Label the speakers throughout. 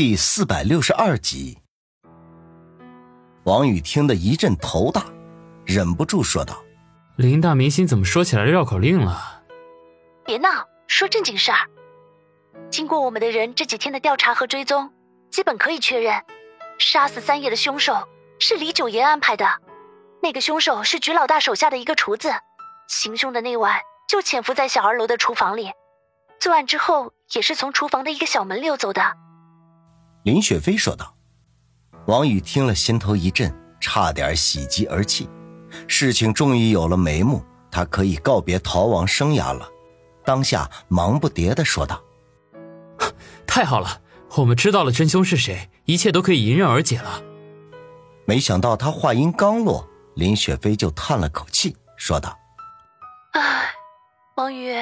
Speaker 1: 第四百六十二集，王宇听得一阵头大，忍不住说道：“
Speaker 2: 林大明星怎么说起来绕口令了？”
Speaker 3: 别闹，说正经事儿。经过我们的人这几天的调查和追踪，基本可以确认，杀死三爷的凶手是李九爷安排的。那个凶手是菊老大手下的一个厨子，行凶的那晚就潜伏在小二楼的厨房里，作案之后也是从厨房的一个小门溜走的。
Speaker 1: 林雪飞说道：“王宇听了，心头一震，差点喜极而泣。事情终于有了眉目，他可以告别逃亡生涯了。当下忙不迭的说道：‘
Speaker 2: 太好了，我们知道了真凶是谁，一切都可以迎刃而解了。’
Speaker 1: 没想到他话音刚落，林雪飞就叹了口气，说道：‘
Speaker 3: 唉，王宇，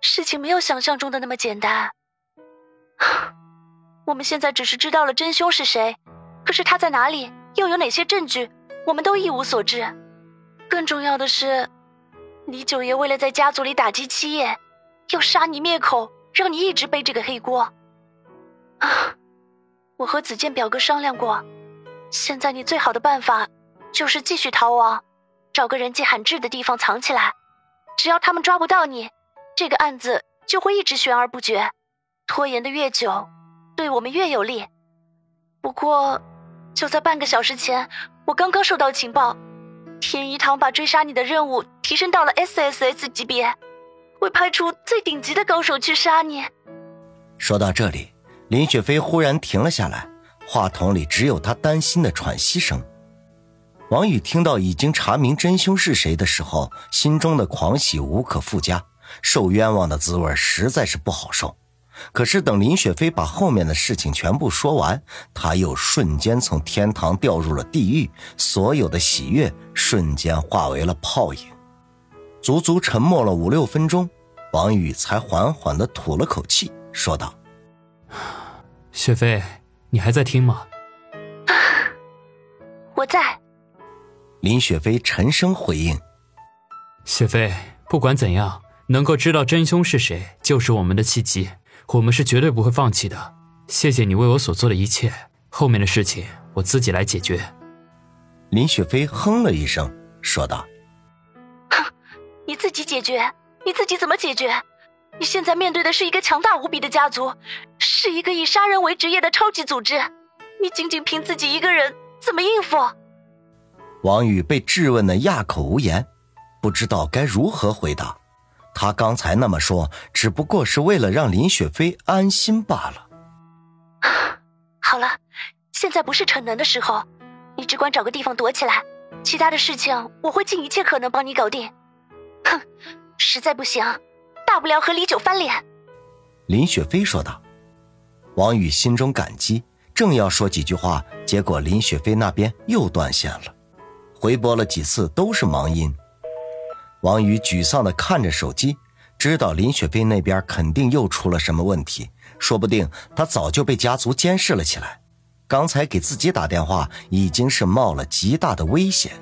Speaker 3: 事情没有想象中的那么简单。’”我们现在只是知道了真凶是谁，可是他在哪里，又有哪些证据，我们都一无所知。更重要的是，李九爷为了在家族里打击七爷，要杀你灭口，让你一直背这个黑锅。啊！我和子健表哥商量过，现在你最好的办法就是继续逃亡，找个人迹罕至的地方藏起来。只要他们抓不到你，这个案子就会一直悬而不决，拖延的越久。对我们越有利。不过，就在半个小时前，我刚刚收到情报，天一堂把追杀你的任务提升到了 SSS 级别，会派出最顶级的高手去杀你。
Speaker 1: 说到这里，林雪飞忽然停了下来，话筒里只有他担心的喘息声。王宇听到已经查明真凶是谁的时候，心中的狂喜无可复加，受冤枉的滋味实在是不好受。可是等林雪飞把后面的事情全部说完，他又瞬间从天堂掉入了地狱，所有的喜悦瞬间化为了泡影。足足沉默了五六分钟，王宇才缓缓地吐了口气，说道：“
Speaker 2: 雪飞，你还在听吗？”“啊
Speaker 3: 我在。”
Speaker 1: 林雪飞沉声回应。
Speaker 2: “雪飞，不管怎样，能够知道真凶是谁，就是我们的契机。”我们是绝对不会放弃的，谢谢你为我所做的一切，后面的事情我自己来解决。
Speaker 1: 林雪飞哼了一声，说道：“
Speaker 3: 哼，你自己解决？你自己怎么解决？你现在面对的是一个强大无比的家族，是一个以杀人为职业的超级组织，你仅仅凭自己一个人怎么应付？”
Speaker 1: 王宇被质问的哑口无言，不知道该如何回答。他刚才那么说，只不过是为了让林雪飞安心罢了。
Speaker 3: 好了，现在不是逞能的时候，你只管找个地方躲起来，其他的事情我会尽一切可能帮你搞定。哼，实在不行，大不了和李九翻脸。
Speaker 1: 林雪飞说道。王宇心中感激，正要说几句话，结果林雪飞那边又断线了，回拨了几次都是忙音。王宇沮丧地看着手机，知道林雪飞那边肯定又出了什么问题，说不定他早就被家族监视了起来。刚才给自己打电话已经是冒了极大的危险，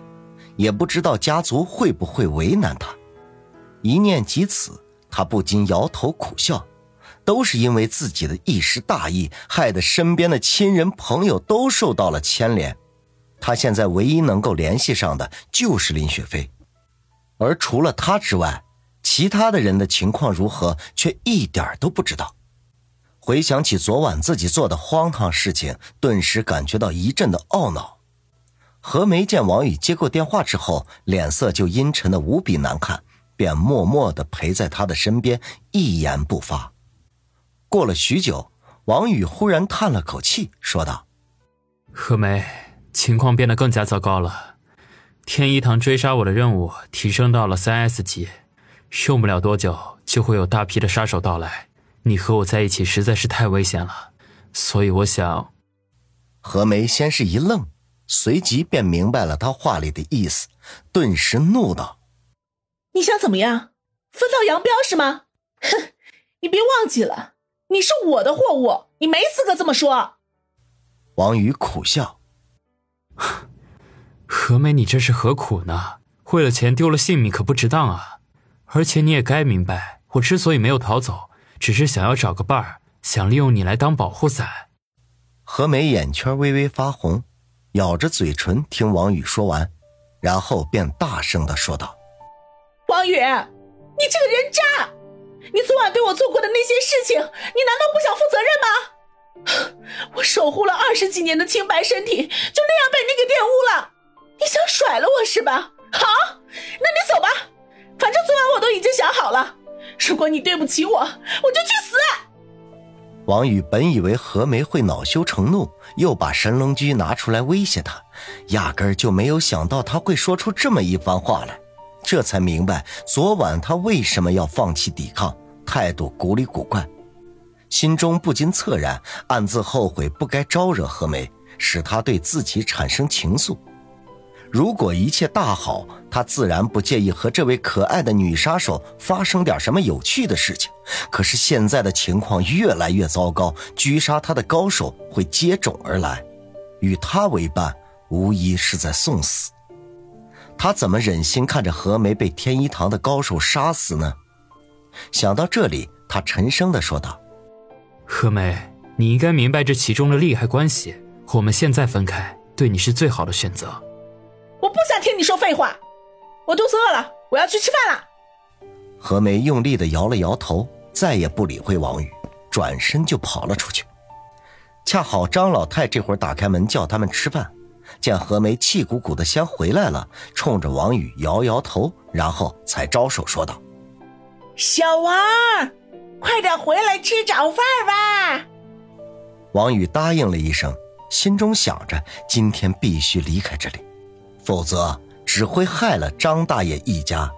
Speaker 1: 也不知道家族会不会为难他。一念及此，他不禁摇头苦笑，都是因为自己的一时大意，害得身边的亲人朋友都受到了牵连。他现在唯一能够联系上的就是林雪飞。而除了他之外，其他的人的情况如何，却一点都不知道。回想起昨晚自己做的荒唐事情，顿时感觉到一阵的懊恼。何梅见王宇接过电话之后，脸色就阴沉的无比难看，便默默的陪在他的身边，一言不发。过了许久，王宇忽然叹了口气，说道：“
Speaker 2: 何梅，情况变得更加糟糕了。”天一堂追杀我的任务提升到了三 S 级，用不了多久就会有大批的杀手到来。你和我在一起实在是太危险了，所以我想。
Speaker 1: 何梅先是一愣，随即便明白了他话里的意思，顿时怒道：“
Speaker 4: 你想怎么样？分道扬镳是吗？哼！你别忘记了，你是我的货物，你没资格这么说。”
Speaker 1: 王宇苦笑。
Speaker 2: 何梅，你这是何苦呢？为了钱丢了性命可不值当啊！而且你也该明白，我之所以没有逃走，只是想要找个伴儿，想利用你来当保护伞。
Speaker 1: 何梅眼圈微微发红，咬着嘴唇听王宇说完，然后便大声的说道：“
Speaker 4: 王宇，你这个人渣！你昨晚对我做过的那些事情，你难道不想负责任吗？我守护了二十几年的清白身体，就那样被甩了我是吧？好，那你走吧，反正昨晚我都已经想好了，如果你对不起我，我就去死！”
Speaker 1: 王宇本以为何梅会恼羞成怒，又把神龙驹拿出来威胁他，压根儿就没有想到他会说出这么一番话来，这才明白昨晚他为什么要放弃抵抗，态度古里古怪，心中不禁恻然，暗自后悔不该招惹何梅，使他对自己产生情愫。如果一切大好，他自然不介意和这位可爱的女杀手发生点什么有趣的事情。可是现在的情况越来越糟糕，狙杀他的高手会接踵而来，与他为伴，无疑是在送死。他怎么忍心看着何梅被天一堂的高手杀死呢？想到这里，他沉声的说道：“
Speaker 2: 何梅，你应该明白这其中的利害关系。我们现在分开，对你是最好的选择。”
Speaker 4: 我不想听你说废话，我肚子饿了，我要去吃饭了。
Speaker 1: 何梅用力的摇了摇头，再也不理会王宇，转身就跑了出去。恰好张老太这会儿打开门叫他们吃饭，见何梅气鼓鼓的先回来了，冲着王宇摇摇头，然后才招手说道：“
Speaker 4: 小王，快点回来吃早饭吧。”
Speaker 1: 王宇答应了一声，心中想着今天必须离开这里。否则只会害了张大爷一家。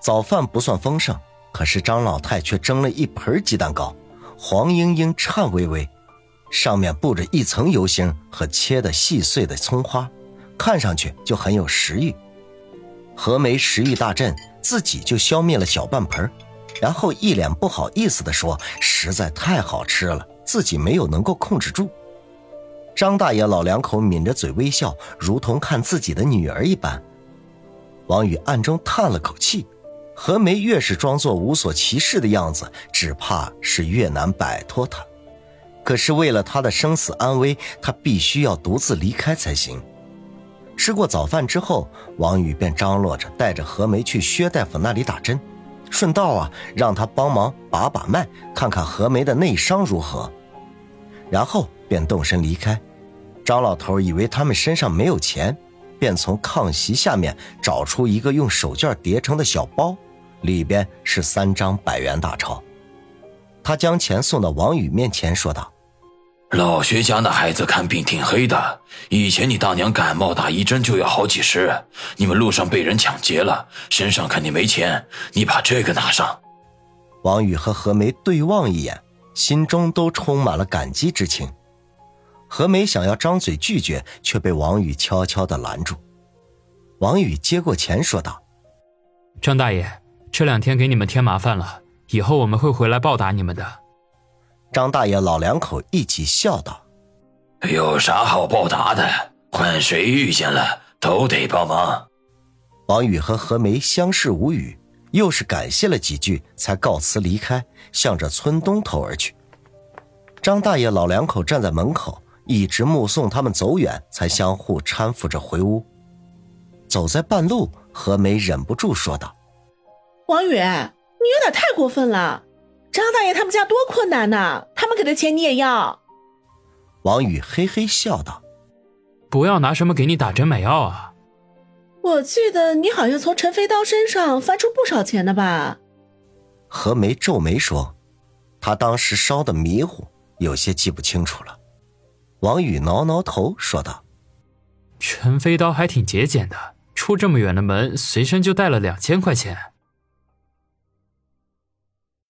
Speaker 1: 早饭不算丰盛，可是张老太却蒸了一盆鸡蛋糕，黄莹莹、颤巍巍，上面布着一层油星和切的细碎的葱花，看上去就很有食欲。何梅食欲大振，自己就消灭了小半盆，然后一脸不好意思地说：“实在太好吃了，自己没有能够控制住。”张大爷老两口抿着嘴微笑，如同看自己的女儿一般。王宇暗中叹了口气，何梅越是装作无所其事的样子，只怕是越难摆脱他。可是为了他的生死安危，他必须要独自离开才行。吃过早饭之后，王宇便张罗着带着何梅去薛大夫那里打针，顺道啊让他帮忙把把脉，看看何梅的内伤如何，然后便动身离开。张老头以为他们身上没有钱，便从炕席下面找出一个用手绢叠成的小包，里边是三张百元大钞。他将钱送到王宇面前，说道：“
Speaker 5: 老徐家那孩子看病挺黑的，以前你大娘感冒打一针就要好几十，你们路上被人抢劫了，身上肯定没钱，你把这个拿上。”
Speaker 1: 王宇和何梅对望一眼，心中都充满了感激之情。何梅想要张嘴拒绝，却被王宇悄悄的拦住。王宇接过钱，说道：“
Speaker 2: 张大爷，这两天给你们添麻烦了，以后我们会回来报答你们的。”
Speaker 1: 张大爷老两口一起笑道：“
Speaker 5: 有啥好报答的？换谁遇见了都得帮忙。”
Speaker 1: 王宇和何梅相视无语，又是感谢了几句，才告辞离开，向着村东头而去。张大爷老两口站在门口。一直目送他们走远，才相互搀扶着回屋。走在半路，何梅忍不住说道：“
Speaker 4: 王宇，你有点太过分了！张大爷他们家多困难呐，他们给的钱你也要？”
Speaker 1: 王宇嘿嘿笑道：“
Speaker 2: 不要拿什么给你打针买药啊！
Speaker 4: 我记得你好像从陈飞刀身上翻出不少钱的吧？”
Speaker 1: 何梅皱眉说：“他当时烧的迷糊，有些记不清楚了。”王宇挠挠头说道：“
Speaker 2: 陈飞刀还挺节俭的，出这么远的门，随身就带了两千块钱。”